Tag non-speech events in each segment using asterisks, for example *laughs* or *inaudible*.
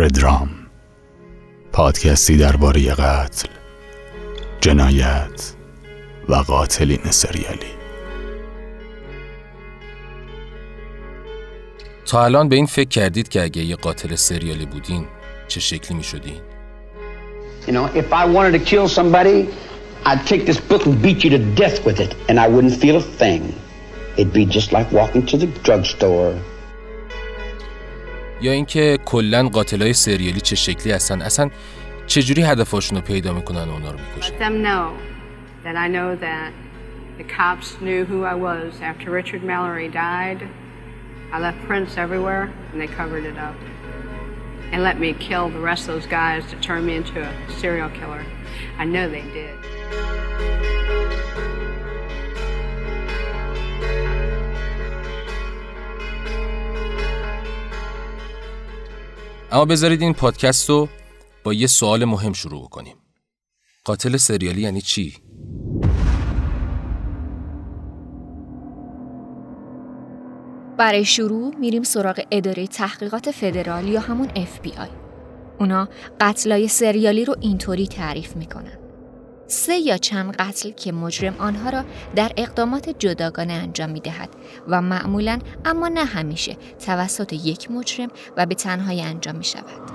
ردرام پادکستی درباره قتل جنایت و قاتلین سریالی تا الان به این فکر کردید که اگه یه قاتل سریالی بودین چه شکلی می شدین؟ You know, if I wanted to kill somebody, I'd take this book and beat you to death with it, and I wouldn't feel a thing. It'd be just like walking to the drugstore. یا اینکه کلا قاتلای سریالی چه شکلی هستن اصلا چجوری هدفاشون رو پیدا می‌کنن و اونا رو می‌کشن that I know that the cops knew who I was after Richard Mallory died. I left prints everywhere and they covered it up. And let me kill the rest of those guys to turn me into a serial killer. I know they did. اما بذارید این پادکست رو با یه سوال مهم شروع کنیم قاتل سریالی یعنی چی؟ برای شروع میریم سراغ اداره تحقیقات فدرال یا همون FBI. اونا قتلای سریالی رو اینطوری تعریف می‌کنن. سه یا چند قتل که مجرم آنها را در اقدامات جداگانه انجام می‌دهد و معمولا اما نه همیشه توسط یک مجرم و به تنهایی انجام می شود.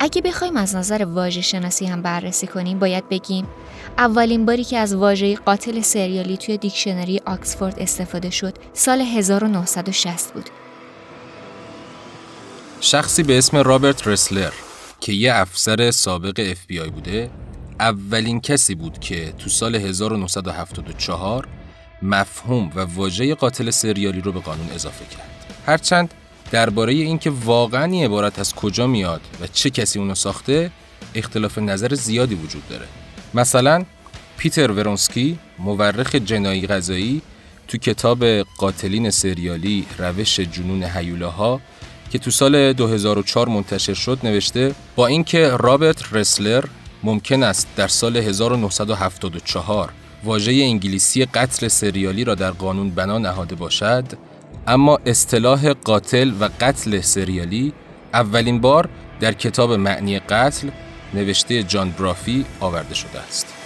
اگه بخوایم از نظر واژه شناسی هم بررسی کنیم باید بگیم اولین باری که از واژه قاتل سریالی توی دیکشنری آکسفورد استفاده شد سال 1960 بود. شخصی به اسم رابرت رسلر که یه افسر سابق FBI بوده اولین کسی بود که تو سال 1974 مفهوم و واژه قاتل سریالی رو به قانون اضافه کرد. هرچند درباره اینکه واقعا این عبارت از کجا میاد و چه کسی اونو ساخته اختلاف نظر زیادی وجود داره. مثلا پیتر ورونسکی مورخ جنایی غذایی تو کتاب قاتلین سریالی روش جنون هیولاها که تو سال 2004 منتشر شد نوشته با اینکه رابرت رسلر ممکن است در سال 1974 واژه انگلیسی قتل سریالی را در قانون بنا نهاده باشد اما اصطلاح قاتل و قتل سریالی اولین بار در کتاب معنی قتل نوشته جان برافی آورده شده است.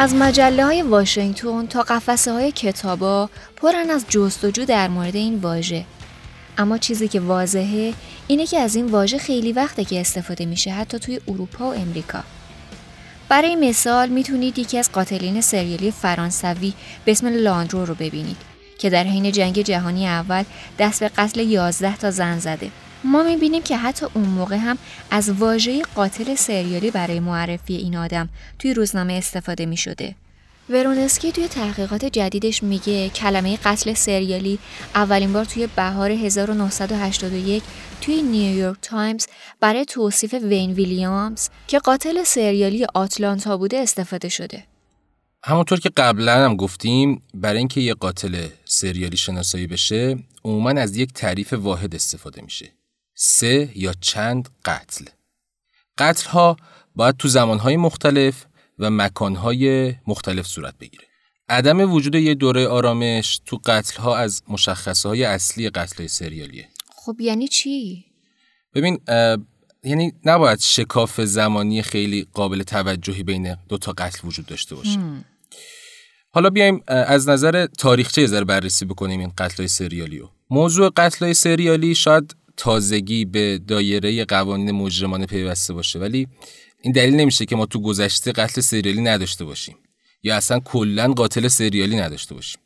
از مجله های واشنگتن تا قفسه های کتابا پرن از جستجو در مورد این واژه. اما چیزی که واضحه اینه که از این واژه خیلی وقته که استفاده میشه حتی توی اروپا و امریکا. برای مثال می‌تونید یکی از قاتلین سریالی فرانسوی به اسم لاندرو رو ببینید که در حین جنگ جهانی اول دست به قتل 11 تا زن زده. ما می‌بینیم که حتی اون موقع هم از واژه قاتل سریالی برای معرفی این آدم توی روزنامه استفاده می‌شده. ورونسکی توی تحقیقات جدیدش میگه کلمه قتل سریالی اولین بار توی بهار 1981 توی نیویورک تایمز برای توصیف وین ویلیامز که قاتل سریالی آتلانتا بوده استفاده شده. همونطور که قبلا هم گفتیم برای اینکه یه قاتل سریالی شناسایی بشه عموما از یک تعریف واحد استفاده میشه. سه یا چند قتل. قتل ها باید تو زمانهای مختلف و مکانهای مختلف صورت بگیره. عدم وجود یه دوره آرامش تو قتل ها از مشخصه های اصلی قتل های سریالیه. خب یعنی چی؟ ببین یعنی نباید شکاف زمانی خیلی قابل توجهی بین دو تا قتل وجود داشته باشه. حالا بیایم از نظر تاریخچه ذره بررسی بکنیم این قتل های سریالی رو. موضوع قتل های سریالی شاید تازگی به دایره قوانین مجرمانه پیوسته باشه. ولی این دلیل نمیشه که ما تو گذشته قتل سریالی نداشته باشیم یا اصلا کلا قاتل سریالی نداشته باشیم.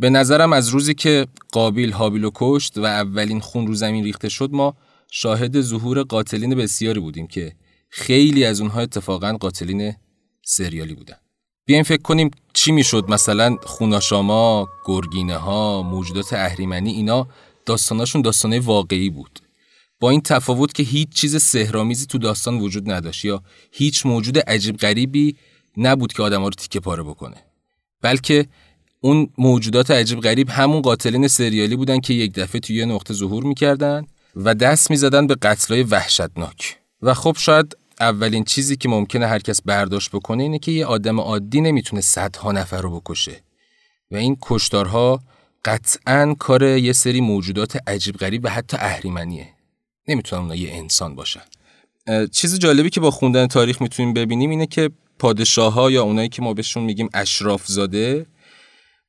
به نظرم از روزی که قابیل هابیل و کشت و اولین خون رو زمین ریخته شد ما شاهد ظهور قاتلین بسیاری بودیم که خیلی از اونها اتفاقا قاتلین سریالی بودن. بیایم فکر کنیم چی می‌شد؟ مثلا خوناشاما، گرگینه ها، موجودات اهریمنی اینا داستاناشون داستانه واقعی بود. با این تفاوت که هیچ چیز سهرامیزی تو داستان وجود نداشت یا هیچ موجود عجیب غریبی نبود که آدما رو تیکه پاره بکنه. بلکه اون موجودات عجیب غریب همون قاتلین سریالی بودن که یک دفعه توی یه نقطه ظهور می‌کردن و دست می‌زدن به قتلای وحشتناک. و خب شاید اولین چیزی که ممکنه هر کس برداشت بکنه اینه که یه آدم عادی نمی‌تونه صدها نفر رو بکشه. و این کشتارها قطعا کار یه سری موجودات عجیب غریب و حتی اهریمنیه. نمی‌تونن اونا یه انسان باشن. چیز جالبی که با خوندن تاریخ می‌تونیم ببینیم اینه که پادشاه ها یا اونایی که ما بهشون میگیم اشراف زاده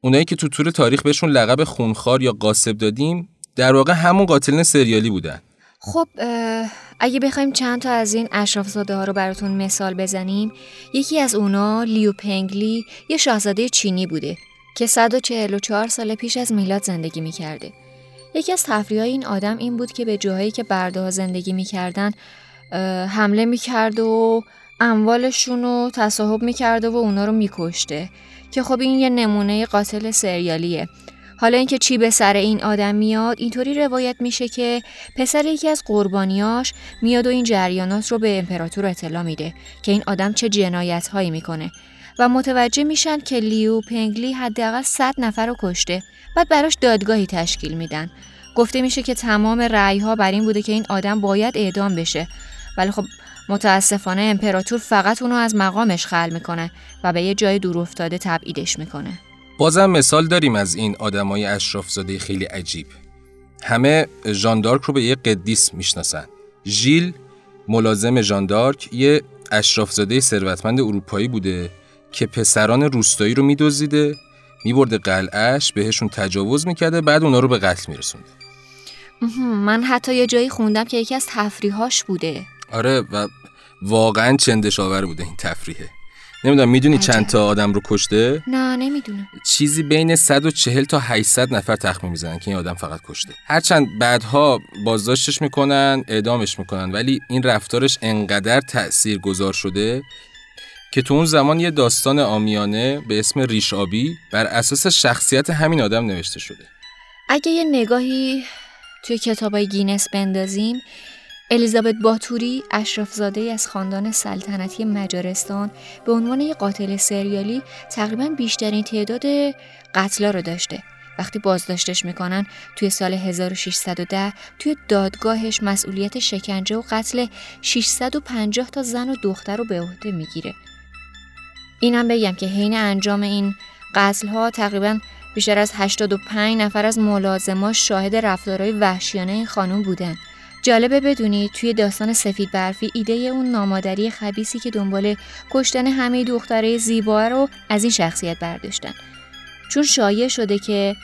اونایی که تو طول تاریخ بهشون لقب خونخوار یا قاسب دادیم در واقع همون قاتلین سریالی بودن. خب اگه بخوایم چند تا از این اشرافزاده ها رو براتون مثال بزنیم یکی از اونا لیو پنگلی یه شاهزاده چینی بوده. که 144 سال پیش از میلاد زندگی می‌کرده. یکی از تفریح این آدم این بود که به جاهایی که برده زندگی می‌کردن حمله می‌کرد و اموالشون رو تصاحب می‌کرده و اونا رو میکشته. که خب این یه نمونه قاتل سریالیه. حالا اینکه چی به سر این آدم میاد اینطوری روایت میشه که پسر یکی از قربانیاش میاد و این جریانات رو به امپراتور اطلاع میده که این آدم چه جنایت هایی می‌کنه. و متوجه میشن که لیو پنگلی حداقل 100 نفر رو کشته بعد براش دادگاهی تشکیل میدن. گفته میشه که تمام رأی ها بر این بوده که این آدم باید اعدام بشه. ولی خب متاسفانه امپراتور فقط اونو از مقامش خل می‌کنه و به یه جای دور افتاده تبعیدش می‌کنه. بازم مثال داریم از این آدمای اشرافزاده خیلی عجیب. همه ژاندارک رو به یه قدیس می‌شناسن. ژیل ملازم ژاندارک یه اشرافزاده ثروتمند اروپایی بوده. که پسران روستایی رو میدزدیده میبرده قلعهش بهشون تجاوز می‌کرده بعد اونا رو به قتل میرسونده. من حتی یه جایی خوندم که یکی از تفریحاش بوده. آره و واقعا چندش آور بوده این تفریحه. نمی‌دونم می‌دونی چند تا آدم رو کشته؟ نه نمی‌دونم. چیزی بین 140 تا 800 نفر تخمین می‌زنن که این آدم فقط کشته. هرچند بعدها بازداشتش می‌کنن اعدامش می‌کنن ولی این رفتارش انقدر تأثیر گذار شده که تو اون زمان یه داستان عامیانه به اسم ریش آبی بر اساس شخصیت همین آدم نوشته شده. اگه یه نگاهی توی کتابای گینس بندازیم الیزابت باتوری اشرافزاده از خاندان سلطنتی مجارستان به عنوان یک قاتل سریالی تقریبا بیشترین تعداد قتلا رو داشته. وقتی بازداشتش می‌کنن توی سال 1610 توی دادگاهش مسئولیت شکنجه و قتل 650 تا زن و دختر رو به عهده می‌گیره. اینم بگم که حین انجام این قتل ها تقریبا بیشتر از 85 نفر از ملازماش شاهد رفتارهای وحشیانه این خانم بودن. جالبه بدونی توی داستان سفید برفی ایده اون نامادری خبیسی که دنبال کشتن همه دختره زیبا رو از این شخصیت برداشتن. چون شایع شده که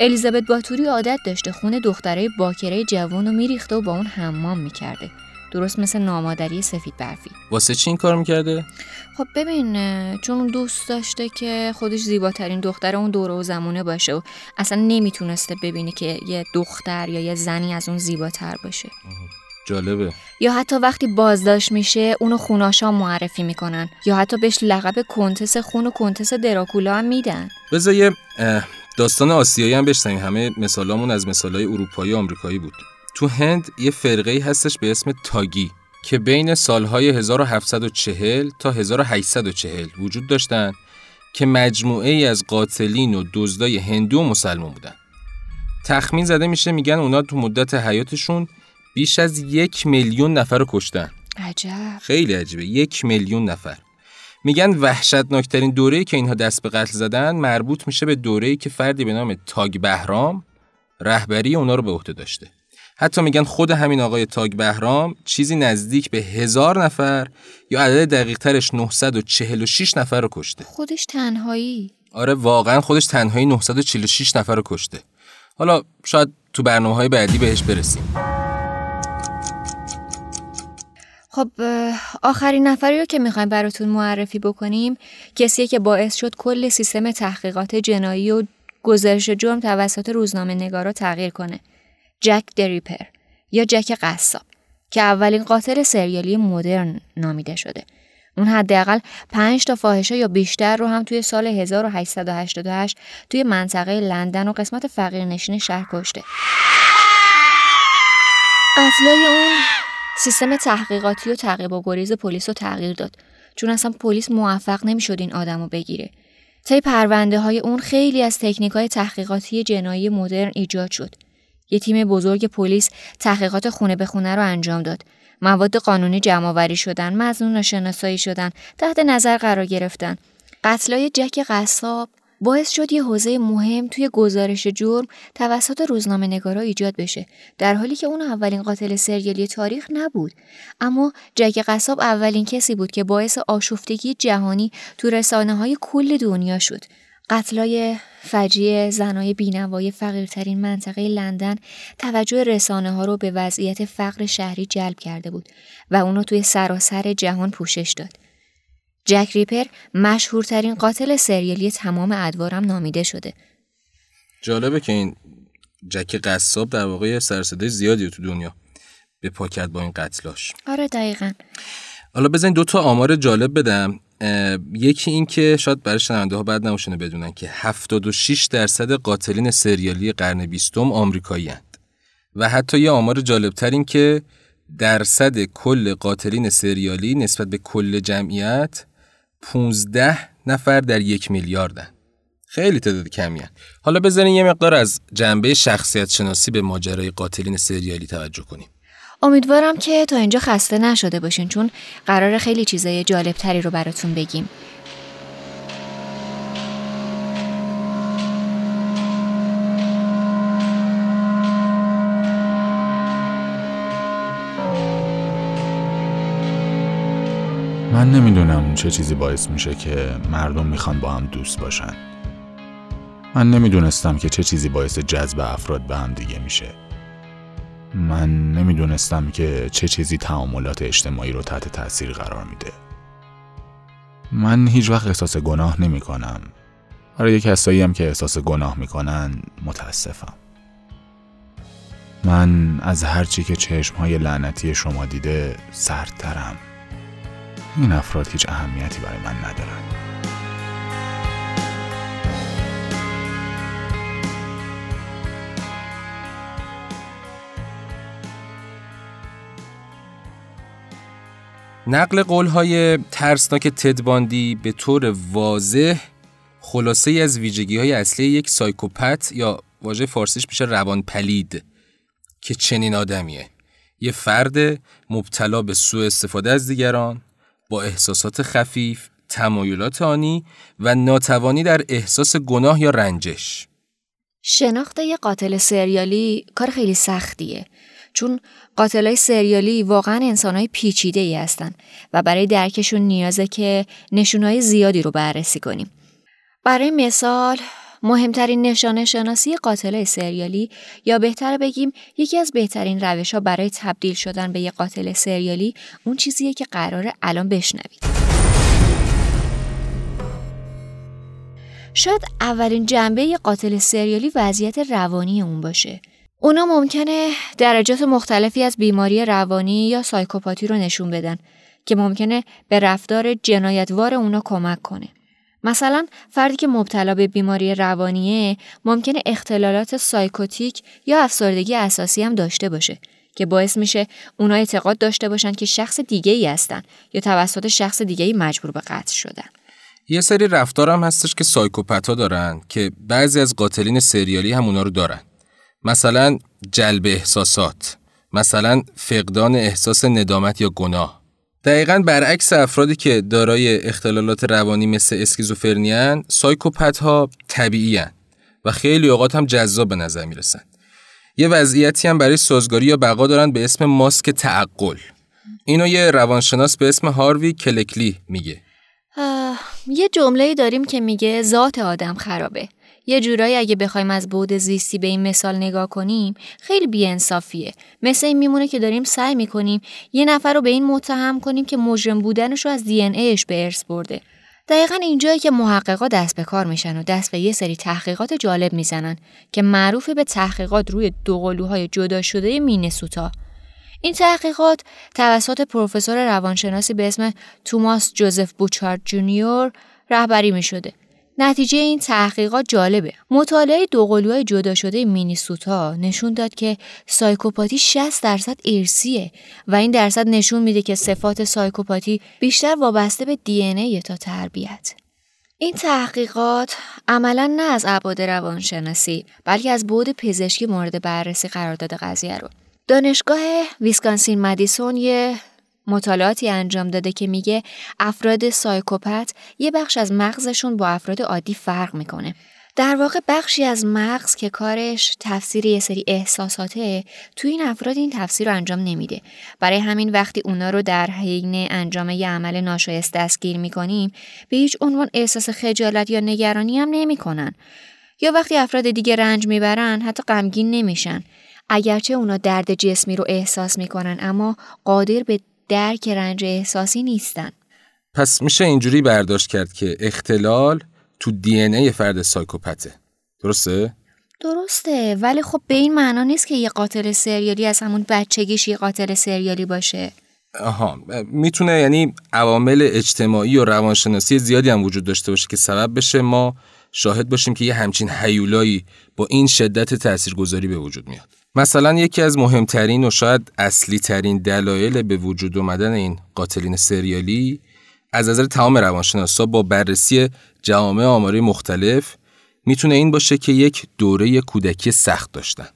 الیزابت باتوری عادت داشته خون دختره باکره جوان رو میریخته و با اون حمام می‌کرده. درست مثل نامادری سفید برفی. واسه چی این کار می‌کرده؟ خب ببین چون دوست داشته که خودش زیباترین دختر اون دوره و زمونه باشه و اصلا نمی‌تونسته ببینه که یه دختر یا یه زنی از اون زیباتر باشه. جالبه. یا حتی وقتی بازداشت میشه اونو خوناشا معرفی می‌کنن. یا حتی بهش لقب کنتس خون و کنتس دراکولا هم میدن. بذار یه داستان آسیایی هم بشنیم همه مثالامون از مثالای اروپایی و آمریکایی بود. تو هند یه فرقه هستش به اسم تاگی که بین سالهای 1740 تا 1840 وجود داشتن که مجموعه ای از قاتلین و دزدای هندو و مسلمان بودن. تخمین زده میشه میگن اونا تو مدت حیاتشون بیش از یک میلیون نفر رو کشتن. عجب. خیلی عجیبه. یک میلیون نفر. میگن وحشتناکترین دوره که اینها دست به قتل زدن مربوط میشه به دوره‌ای که فردی به نام تاگ بهرام رهبری اونا رو به عهده داشته. حتی میگن خود همین آقای تاگ بهرام چیزی نزدیک به هزار نفر یا عدد دقیق ترش 946 نفر رو کشته. خودش تنهایی. آره واقعا خودش تنهایی 946 نفر رو کشته. حالا شاید تو برنامه های بعدی بهش برسیم. خب آخرین نفری رو که می‌خوایم براتون معرفی بکنیم کسیه که باعث شد کل سیستم تحقیقات جنایی و گزارش جرم توسط روزنامه نگارا تغییر کنه. جک دریپر یا جک قصاب که اولین قاتل سریالی مدرن نامیده شده. اون حداقل 5 تا فاحشه یا بیشتر رو هم توی سال 1888 توی منطقه لندن و قسمت فقیرنشین شهر کشته. قتلای اون سیستم تحقیقاتی و تعقیب و گریز پلیس رو تغییر داد چون اصلا پلیس موفق نمی‌شد این آدم رو بگیره. طی پرونده های اون خیلی از تکنیک های تحقیقاتی جنایی مدرن ایجاد شد. یه تیم بزرگ پلیس تحقیقات خونه به خونه رو انجام داد. مواد قانونی جمعآوری شدن، مزنون شناسایی شدن، تحت نظر قرار گرفتن. قتلای جک قصاب باعث شد یه حوزه مهم توی گزارش جرم توسط روزنامه نگارا ایجاد بشه در حالی که اون اولین قاتل سریالی تاریخ نبود. اما جک قصاب اولین کسی بود که باعث آشفتگی جهانی تو رسانه های کل دنیا شد. قتلای فجیع زنای بینوای فقیرترین منطقه لندن توجه رسانه ها رو به وضعیت فقر شهری جلب کرده بود و اونو توی سراسر جهان پوشش داد. جک ریپر مشهورترین قاتل سریالی تمام ادوارم نامیده شده. جالبه که این جک قصاب در واقع سرسده زیادی تو دنیا به پا کرد با این قتلاش. آره دقیقا. حالا بزنین دو تا آمار جالب بدم یکی این که شاید برای شنونده ها بعد نموشنه بدونن که 76 درصد قاتلین سریالی قرن بیستم آمریکایی هند. و حتی یه آمار جالبتر این که درصد کل قاتلین سریالی نسبت به کل جمعیت 15 نفر در یک میلیاردن خیلی تعداد کمی حالا بذارین یه مقدار از جنبه شخصیت شناسی به ماجرای قاتلین سریالی توجه کنیم. امیدوارم که تا اینجا خسته نشده باشین چون قرار خیلی چیزای جالب تری رو براتون بگیم. من نمی‌دونم چه چیزی باعث میشه که مردم می‌خوان با هم دوست باشن. من نمی‌دونستم که چه چیزی باعث جذب افراد به هم دیگه میشه. من نمی‌دونستم که چه چیزی تعاملات اجتماعی رو تحت تاثیر قرار میده. من هیچ وقت احساس گناه نمی کنم برای کسایی هم که احساس گناه می‌کنن متاسفم. من از هرچی که چشم های لعنتی شما دیده سردترم. این افراد هیچ اهمیتی برای من ندارن. نقل قولهای ترسناک تدباندی به طور واضح خلاصه از ویژگی های اصلی یک سایکوپت یا واژه فارسیش میشه روان پلید که چنین آدمیه یه فرد مبتلا به سوء استفاده از دیگران با احساسات خفیف، تمایلات آنی و ناتوانی در احساس گناه یا رنجش. شناخت یه قاتل سریالی کار خیلی سختیه چون قاتلای سریالی واقعا انسانهای پیچیده ای هستن و برای درکشون نیازه که نشونهای زیادی رو بررسی کنیم. برای مثال مهمترین نشانه شناسی قاتل سریالی یا بهتر بگیم یکی از بهترین روش ها برای تبدیل شدن به یک قاتل سریالی اون چیزیه که قراره الان بشنوید. شاید اولین جنبه قاتل سریالی وضعیت روانی اون باشه. اونا ممکنه درجات مختلفی از بیماری روانی یا سایکوپاتی رو نشون بدن که ممکنه به رفتار جنایتوار اونا کمک کنه. مثلا فردی که مبتلا به بیماری روانیه ممکنه اختلالات psychotic یا افسردگی اساسی هم داشته باشه که باعث میشه اونا اعتقاد داشته باشن که شخص دیگه ای هستن یا توسط شخص دیگه ای مجبور به قتل شدن. یه سری رفتار هم هستش که psychopath ا دارن که بعضی از قاتلین سریالی هم اونا رو دارن. مثلا جلب احساسات، مثلا فقدان احساس ندامت یا گناه. دقیقا برعکس افرادی که دارای اختلالات روانی مثل اسکیزوفرنی‌ان psychopath ها طبیعی و خیلی اوقات هم جذاب به نظر می‌رسن. یه وضعیتی هم برای سازگاری یا بقا دارن به اسم ماسک تعقل. اینو یه روانشناس به اسم هاروی کلکلی میگه. یه جمله داریم که میگه ذات آدم خرابه. یه جورایی اگه بخوایم از بعد زیستی به این مثال نگاه کنیم خیلی بیانصافیه. مثل این میمونه که داریم سعی می‌کنیم یه نفر رو به این متهم کنیم که مجرم بودنش رو از دی ایش به ارث برده. دقیقا اینجایی که محققا دست به کار میشن و دست به یه سری تحقیقات جالب می‌زنن که معروف به تحقیقات روی دوقلوهای جدا شده مینسوتا. این تحقیقات توسط پروفسور روانشناسی به اسم توماس جوزف بوچارد جونیور رهبری می شده نتیجه این تحقیقات جالبه. مطالعه دوقلوهای جدا شده مینیسوتا نشون داد که سایکوپاتی 60 درصد ارسیه و این درصد نشون میده که صفات سایکوپاتی بیشتر وابسته به دی ای تا تربیت. این تحقیقات عملا نه از ابعاد روانشناسی بلکه از بعد پزشکی مورد بررسی قرار داده قضیه رو. دانشگاه ویسکانسین مدیسون یه مطالعاتی انجام داده که میگه افراد سایکوپت یه بخش از مغزشون با افراد عادی فرق می‌کنه. در واقع بخشی از مغز که کارش تفسیر یه سری احساساته تو این افراد این تفسیر رو انجام نمیده. برای همین وقتی اونا رو در حین انجام یه عمل ناشایست دستگیر می‌کنیم به هیچ عنوان احساس خجالت یا نگرانی هم نمی‌کنن. یا وقتی افراد دیگه رنج می‌برن حتی غمگین نمیشن. اگرچه اونا درد جسمی رو احساس می‌کنن اما قادر به درک رنج احساسی نیستن. پس میشه اینجوری برداشت کرد که اختلال تو دی ای فرد سایکوپته. درسته؟ درسته ولی خب به این معنا نیست که یه قاتل سریالی از همون بچگیش یه قاتل سریالی باشه. آها می‌تونه یعنی عوامل اجتماعی و روانشناسی زیادی هم وجود داشته باشه که سبب بشه ما شاهد باشیم که یه همچین حیولایی با این شدت تاثیرگذاری به وجود میاد مثلا یکی از مهمترین و شاید اصلی ترین دلایل به وجود اومدن این قاتلین سریالی از نظر تمام روانشناسا با بررسی جوامع آماری مختلف می‌تونه این باشه که یک دوره کودکی سخت داشتن.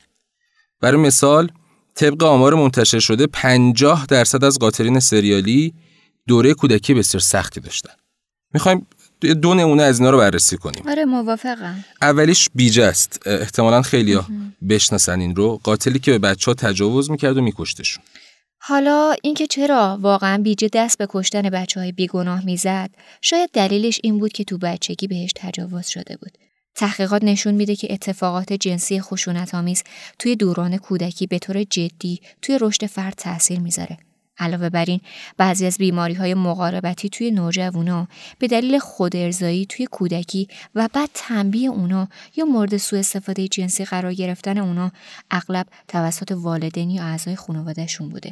برای مثال طبق آمار منتشر شده 50 درصد از قاتلین سریالی دوره کودکی بسیار سختی داشتن. می‌خوایم دو نمونه از اینا رو بررسی کنیم. آره موافقم. اولیش بیجه است. احتمالا خیلی بشناسن این رو. قاتلی که به بچه ها تجاوز می‌کرد و میکشتشون. حالا اینکه چرا واقعا بیجه دست به کشتن بچه های بیگناه می‌زد شاید دلیلش این بود که تو بچگی بهش تجاوز شده بود تحقیقات نشون میده که اتفاقات جنسی خشونت آمیز توی دوران کودکی به طور جدی توی رشد فرد تاثیر می‌ذاره علاوه بر این بعضی از بیماری های مقاربتی توی نوجوانا به دلیل خودارضایی توی کودکی و بعد تنبیه اونا یا مورد سوء استفاده جنسی قرار گرفتن اونا اغلب توسط والدین یا اعضای خانوادهشون بوده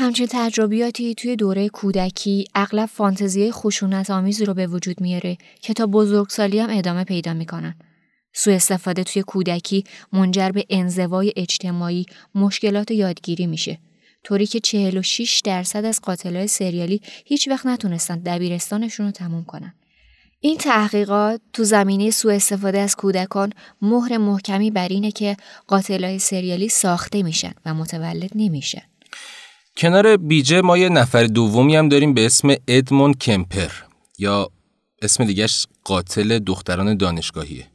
همچین تجربیاتی توی دوره کودکی اغلب فانتزی خشونت آمیزی رو به وجود میاره که تا بزرگسالی هم ادامه پیدا می‌کنن. سوء استفاده توی کودکی منجر به انزوای اجتماعی مشکلات یادگیری میشه. طوری که 46 درصد از قاتلای سریالی هیچ وقت نتونستن دبیرستانشون رو تموم کنن. این تحقیقات تو زمینه سوء استفاده از کودکان مهر محکمی بر اینه که قاتلای سریالی ساخته میشن و متولد نمیشن. کنار بیجه ما یه نفر دومی هم داریم به اسم ادمون کمپر یا اسم دیگهش قاتل دختران دانشگاهیه.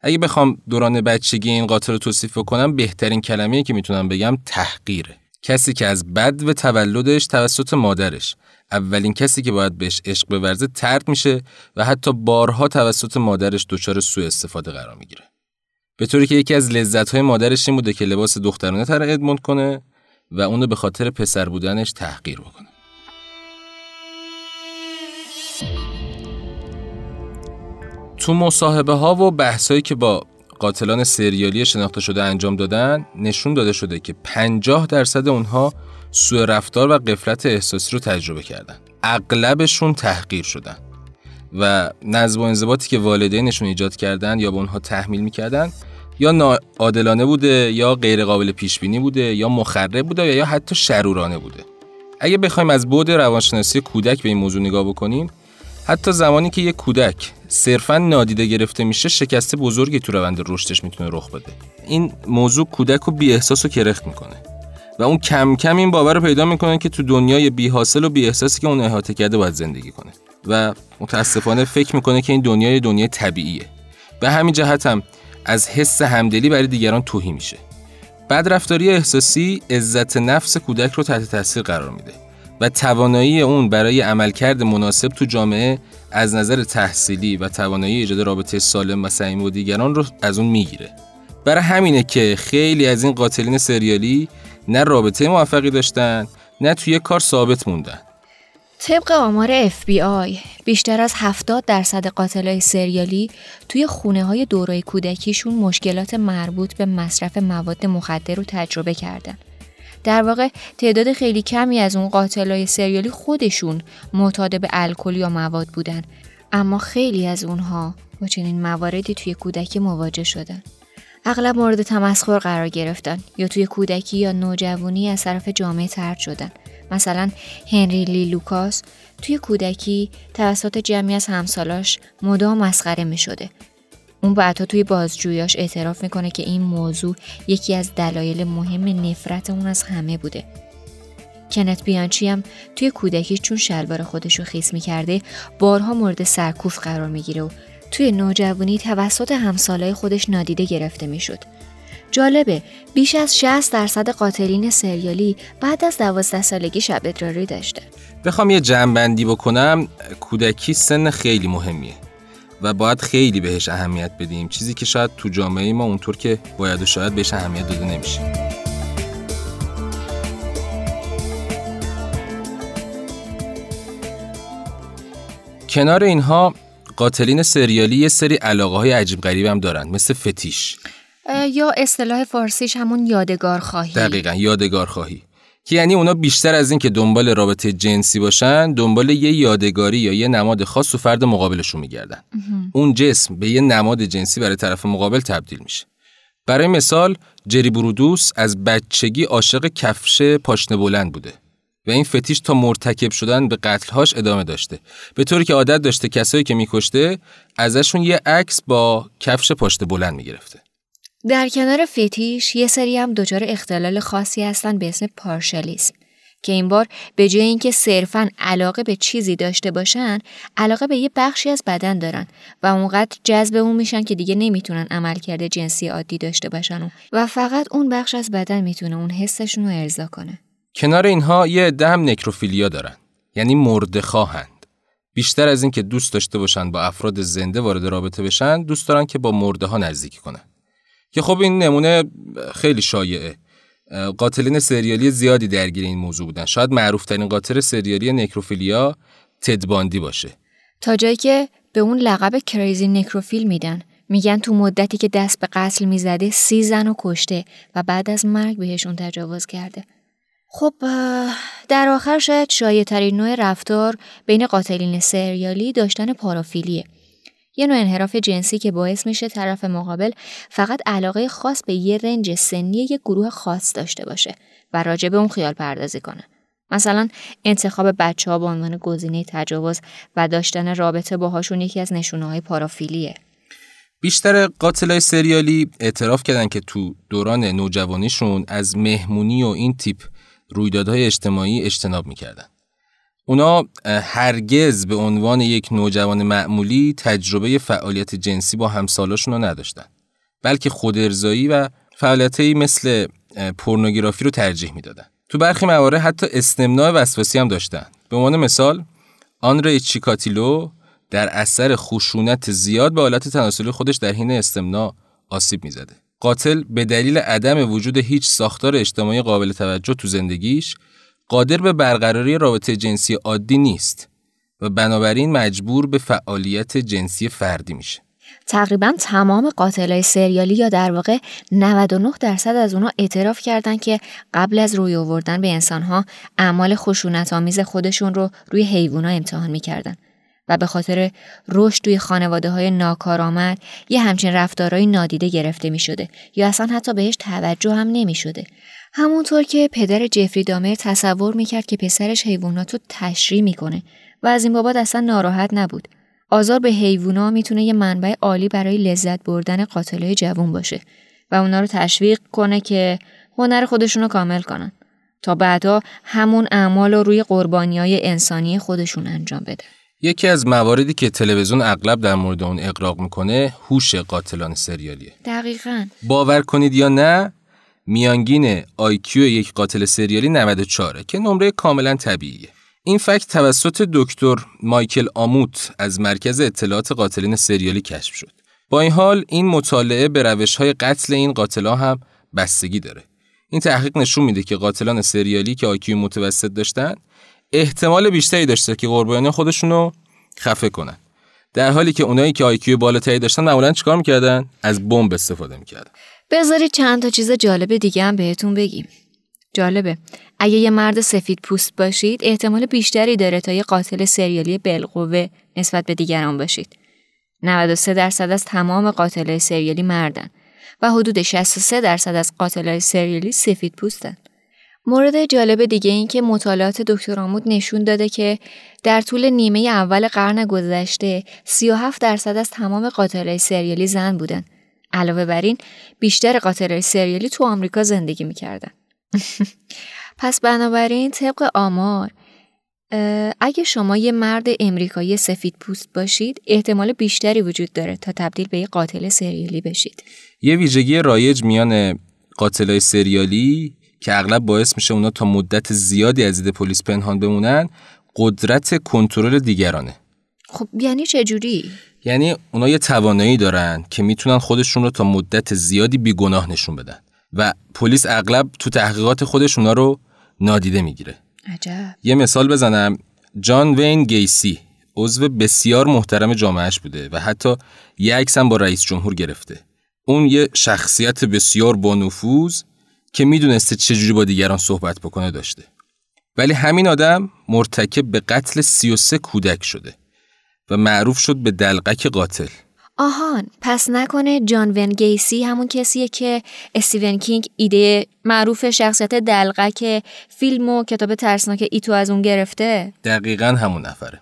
اگه بخوام دوران بچگی این قاتل رو توصیف کنم بهترین کلمه که می‌تونم بگم تحقیره. کسی که از بد و تولدش توسط مادرش اولین کسی که باید بهش عشق بورزه ترد میشه و حتی بارها توسط مادرش دچار سوء استفاده قرار می‌گیره. به طوری که یکی از لذت‌های مادرش این بوده که لباس دخترانه تر ادموند کنه و اونو به خاطر پسر بودنش تحقیر بکنه تو مصاحبه ها و بحثایی که با قاتلان سریالی شناخته شده انجام دادن نشون داده شده که 50 درصد اونها سوء رفتار و قفلت احساسی رو تجربه کردن. اغلبشون تحقیر شدن. و نظم و انضباطی که والدینشون ایجاد کردن یا به اونها تحمیل می‌کردن یا ناعادلانه بوده یا غیر قابل پیش بینی بوده یا مخرب بوده یا حتی شرورانه بوده. اگه بخوایم از بعد روانشناسی کودک به این موضوع نگاه بکنیم حتی زمانی که یک کودک صرفا نادیده گرفته میشه شکست بزرگی تو روند رشدش می‌تونه رخ بده. این موضوع کودک رو بی احساس و کرخت می‌کنه. و اون کم کم این باور رو پیدا می‌کنه که تو دنیای بی حاصل و بی احساسی که اون احاطه کرده باید زندگی کنه. و متاسفانه فکر می‌کنه که این دنیای دنیای طبیعیه. به همین جهت هم از حس همدلی برای دیگران توهی میشه. بدرفتاری احساسی عزت نفس کودک رو تحت تاثیر قرار میده. و توانایی اون برای عملکرد مناسب تو جامعه از نظر تحصیلی و توانایی ایجاد رابطه سالم و سعیم با دیگران رو از اون می‌گیره برای همینه که خیلی از این قاتلین سریالی نه رابطه موفقی داشتن نه توی کار ثابت موندن طبق آمار FBI بیشتر از 70 درصد قاتلای سریالی توی خونه های دورای کودکیشون مشکلات مربوط به مصرف مواد مخدر رو تجربه کردن. در واقع تعداد خیلی کمی از اون قاتلای سریالی خودشون معتاد به الکل یا مواد بودن اما خیلی از اونها با چنین مواردی توی کودکی مواجه شدن. اغلب مورد تمسخر قرار گرفتن یا توی کودکی یا نوجوانی از طرف جامعه ترد شدن مثلا هنری لی لوکاس توی کودکی توسط جمعی از همسالاش مدام مسخره می شده. اون بعدها توی بازجویاش اعتراف می‌کنه که این موضوع یکی از دلایل مهم نفرت اون از همه بوده. کنت بیانچی هم توی کودکی چون شلوار خودش رو خیس می‌کرده بارها مورد سرکوف قرار می‌گیره و توی نوجوانی توسط همسالای خودش نادیده گرفته می‌شد. جالبه بیش از 60 درصد قاتلین سریالی بعد از 12 سالگی شب ادراری داشته. بخوام یه جمعبندی بکنم کودکی سن خیلی مهمیه و باید خیلی بهش اهمیت بدیم. چیزی که شاید تو جامعه ما اونطور که باید و شاید بهش اهمیت داده نمیشه. کنار اینها قاتلین سریالی یه سری علاقه های عجیب غریب هم دارن مثل فتیش. یا اصطلاح فارسیش همون یادگار خواهی دقیقا یادگار خواهی که یعنی اونا بیشتر از این که دنبال رابطه جنسی باشن دنبال یه یادگاری یا یه نماد خاص و فرد مقابلشون میگردن. اون جسم به یه نماد جنسی برای طرف مقابل تبدیل میشه. برای مثال جری برودوس از بچگی عاشق کفش پاشنه بلند بوده و این فتیش تا مرتکب شدن به قتلهاش ادامه داشته. به طوری که عادت داشته کسایی که میکشته ازشون یه عکس با کفش پاشنه بلند می‌گرفته. در کنار فتیش یه سری هم دچار اختلال خاصی هستن به اسم پارشالیسم که این بار به جای اینکه صرفا علاقه به چیزی داشته باشن علاقه به یه بخشی از بدن دارن و اونقدر جذب اون میشن که دیگه نمی‌تونن عملکرد جنسی عادی داشته باشن و فقط اون بخش از بدن می‌تونه اون حسشون رو ارضا کنه. کنار اینها یه عده هم نکروفیلیا دارن یعنی مرده خواهند. بیشتر از اینکه دوست داشته باشن با افراد زنده وارد رابطه بشن دوست دارن که با مرده ها نزدیکی کنن. که خب این نمونه خیلی شایعه. قاتلین سریالی زیادی درگیر این موضوع بودن. شاید معروفترین قاتل سریالی نکروفیلیا تدباندی باشه. تا جایی که به اون لقب کریزی نکروفیل میدن. میگن تو مدتی که دست به قتل می‌زده سی زن و کشته و بعد از مرگ بهشون تجاوز کرده. خب در آخر شاید شایع ترین نوع رفتار بین قاتلین سریالی داشتن پارافیلیه. یه نوع انحراف جنسی که باعث میشه طرف مقابل فقط علاقه خاص به یه رنج سنی یک گروه خاص داشته باشه و راجع به اون خیال پردازی کنه. مثلا انتخاب بچه ها به عنوان گزینه تجاوز و داشتن رابطه باهاشون یکی از نشونه های پارافیلیه. بیشتر قاتلای سریالی اعتراف کردن که تو دوران نوجوانیشون از مهمونی و این تیپ رویدادهای اجتماعی اجتناب می‌کردن. اونا هرگز به عنوان یک نوجوان معمولی تجربه فعالیت جنسی با همسالاشون رو نداشتن. بلکه خودارضایی و فعالیتی مثل پورنوگرافی رو ترجیح می‌دادن. تو برخی موارد حتی استمناع وسواسی هم داشتن. به عنوان مثال آنره چیکاتیلو در اثر خشونت زیاد به حالت تناسلی خودش در حین استمناع آسیب می‌زده. قاتل به دلیل عدم وجود هیچ ساختار اجتماعی قابل توجه تو زندگیش قادر به برقراری رابطه جنسی عادی نیست و بنابراین مجبور به فعالیت جنسی فردی میشه. تقریبا تمام قاتلای سریالی یا در واقع 99 درصد از اونا اعتراف کردن که قبل از روی آوردن به انسانها اعمال خشونت آمیز خودشون رو روی حیوونا امتحان می‌کردن و به خاطر رشد توی خانواده های ناکارآمد یه همچین رفتارهایی نادیده گرفته می شده یا اصلا حتی بهش توجه هم نمی شده. همونطور که پدر جفری دامر تصور می‌کرد که پسرش حیوانات رو تشریح می‌کنه و از این بابت اصلا ناراحت نبود. آزار به حیوونا می‌تونه یه منبع عالی برای لذت بردن قاتلای جوون باشه و اونا رو تشویق کنه که هنر خودشون رو کامل کنن تا بعدا همون اعمال رو روی قربانی های انسانی خودشون انجام بده. یکی از مواردی که تلویزیون اغلب در مورد اون اقراق می‌کنه هوش قاتلان سریالیه. دقیقا. باور کنید یا نه میانگین آیکیو یک قاتل سریالی 94 که نمره کاملا طبیعیه. این fact توسط دکتر مایکل آمودت از مرکز اطلاعات قاتلین سریالی کشف شد. با این حال این مطالعه به روش های قتل این قاتلا هم بستگی داره. این تحقیق نشون میده که قاتلان سریالی که IQ متوسط داشتن احتمال بیشتری داشته که قربانیان خودشون رو خفه کنن. در حالی که اونایی که IQ بالاتری داشتن معمولا چیکار می‌کردن؟ از بمب استفاده می‌کردن. بذارید چند تا چیز جالب دیگه هم بهتون بگیم. جالبه. اگه یه مرد سفید پوست باشید احتمال بیشتری داره تا یه قاتل سریالی بالقوه نسبت به دیگران باشید. 93 درصد از تمام قاتلای سریالی مردن و حدود 63 درصد از قاتلای سریالی سفید پوستن. مورد جالب دیگه این که مطالعات دکتر آمود نشون داده که در طول نیمه اول قرن گذشته 37 درصد از تمام قاتلای سریالی زن بودن. علاوه بر این بیشتر قاتلای سریالی تو آمریکا زندگی می‌کردن. *laughs* پس بنابراین طبق آمار اگه شما یه مرد امریکایی سفید پوست باشید احتمال بیشتری وجود داره تا تبدیل به یه قاتل سریالی بشید. یه ویژگی رایج میان قاتلای سریالی که اغلب باعث میشه اونا تا مدت زیادی از دید پلیس پنهان بمونن قدرت کنترل دیگرانه خب یعنی چه جوری یعنی اونا یه توانایی دارن که می‌تونن خودشون رو تا مدت زیادی بیگناه نشون بدن. و پلیس اغلب تو تحقیقات خودش اونا رو نادیده می‌گیره. عجب. یه مثال بزنم. جان وین گیسی عضو بسیار محترم جامعهش بوده و حتی یه عکس هم با رئیس جمهور گرفته. اون یه شخصیت بسیار با نفوذ که می‌دونسته چجوری با دیگران صحبت بکنه داشته. ولی همین آدم مرتکب به قتل 33 کودک شده. و معروف شد به دلقک قاتل. آهان پس نکنه جان ون گیسی همون کسیه که استیون کینگ ایده معروف شخصیت دلقک فیلم و کتاب ترسناک ایتو از اون گرفته؟ دقیقا همون نفره.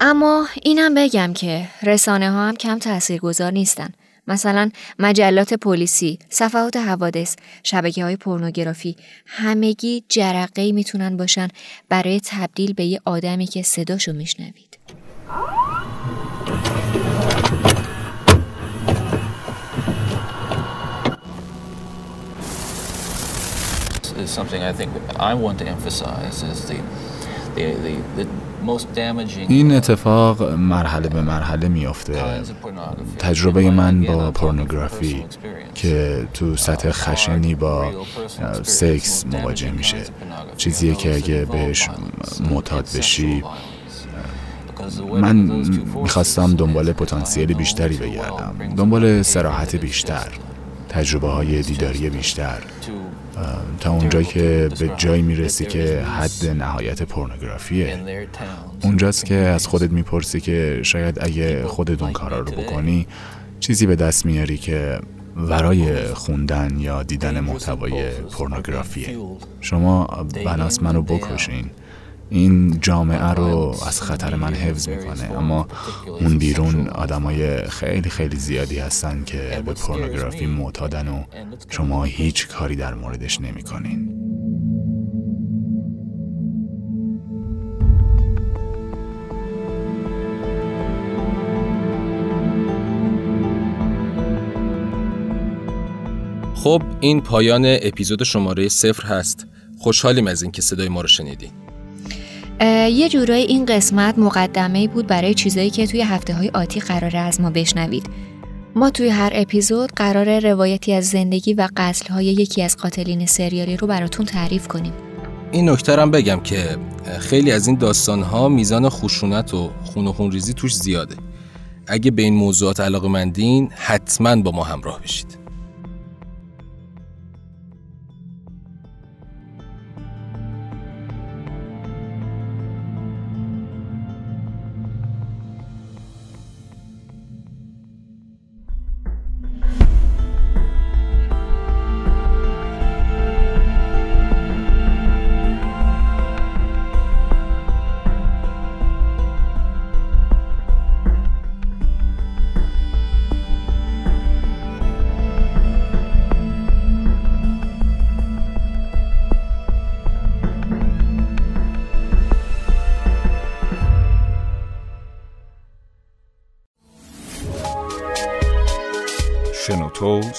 اما اینم بگم که رسانه ها هم کم تاثیرگذار نیستن. مثلا مجلات پلیسی، صفحات حوادث، شبکه های پورنوگرافی همگی جرقه می‌تونن باشن برای تبدیل به یه آدمی که صداشو میشنوید. something I think I want to emphasize is the, the, the, the این اتفاق مرحله به مرحله میافته. تجربه من با پورنوگرافی که تو سطح خشنی با سکس مواجه میشه. چیزیه که اگه بهش معتاد بشی من می‌خواستم دنبال پتانسیل بیشتری بگردم. دنبال سراحت بیشتر. تجربه های دیداری بیشتر. تا اونجایی که به جایی می‌رسی که حد نهایت پورنوگرافیه. اونجاست که از خودت می‌پرسی که شاید اگه خودت اون کارا رو بکنی چیزی به دست میاری که ورای خوندن یا دیدن محتوای پورنوگرافیه. شما بناس منو بکشین. این جامعه رو از خطر من حفظ می‌کنه. اما اون بیرون آدمای خیلی خیلی زیادی هستن که به پورنوگرافی معتادن و شما هیچ کاری در موردش نمی‌کنین. خب این پایان اپیزود شماره صفر هست. خوشحالیم از اینکه صدای ما رو شنیدین. یه جورایی این قسمت مقدمه بود برای چیزایی که توی هفته های آتی قراره از ما بشنوید. ما توی هر اپیزود قرار روایتی از زندگی و قتل های یکی از قاتلین سریالی رو براتون تعریف کنیم. این نکته هم بگم که خیلی از این داستان ها میزان خشونت و خون و خون ریزی توش زیاده. اگه به این موضوعات علاقه مندین حتما با ما همراه بشید.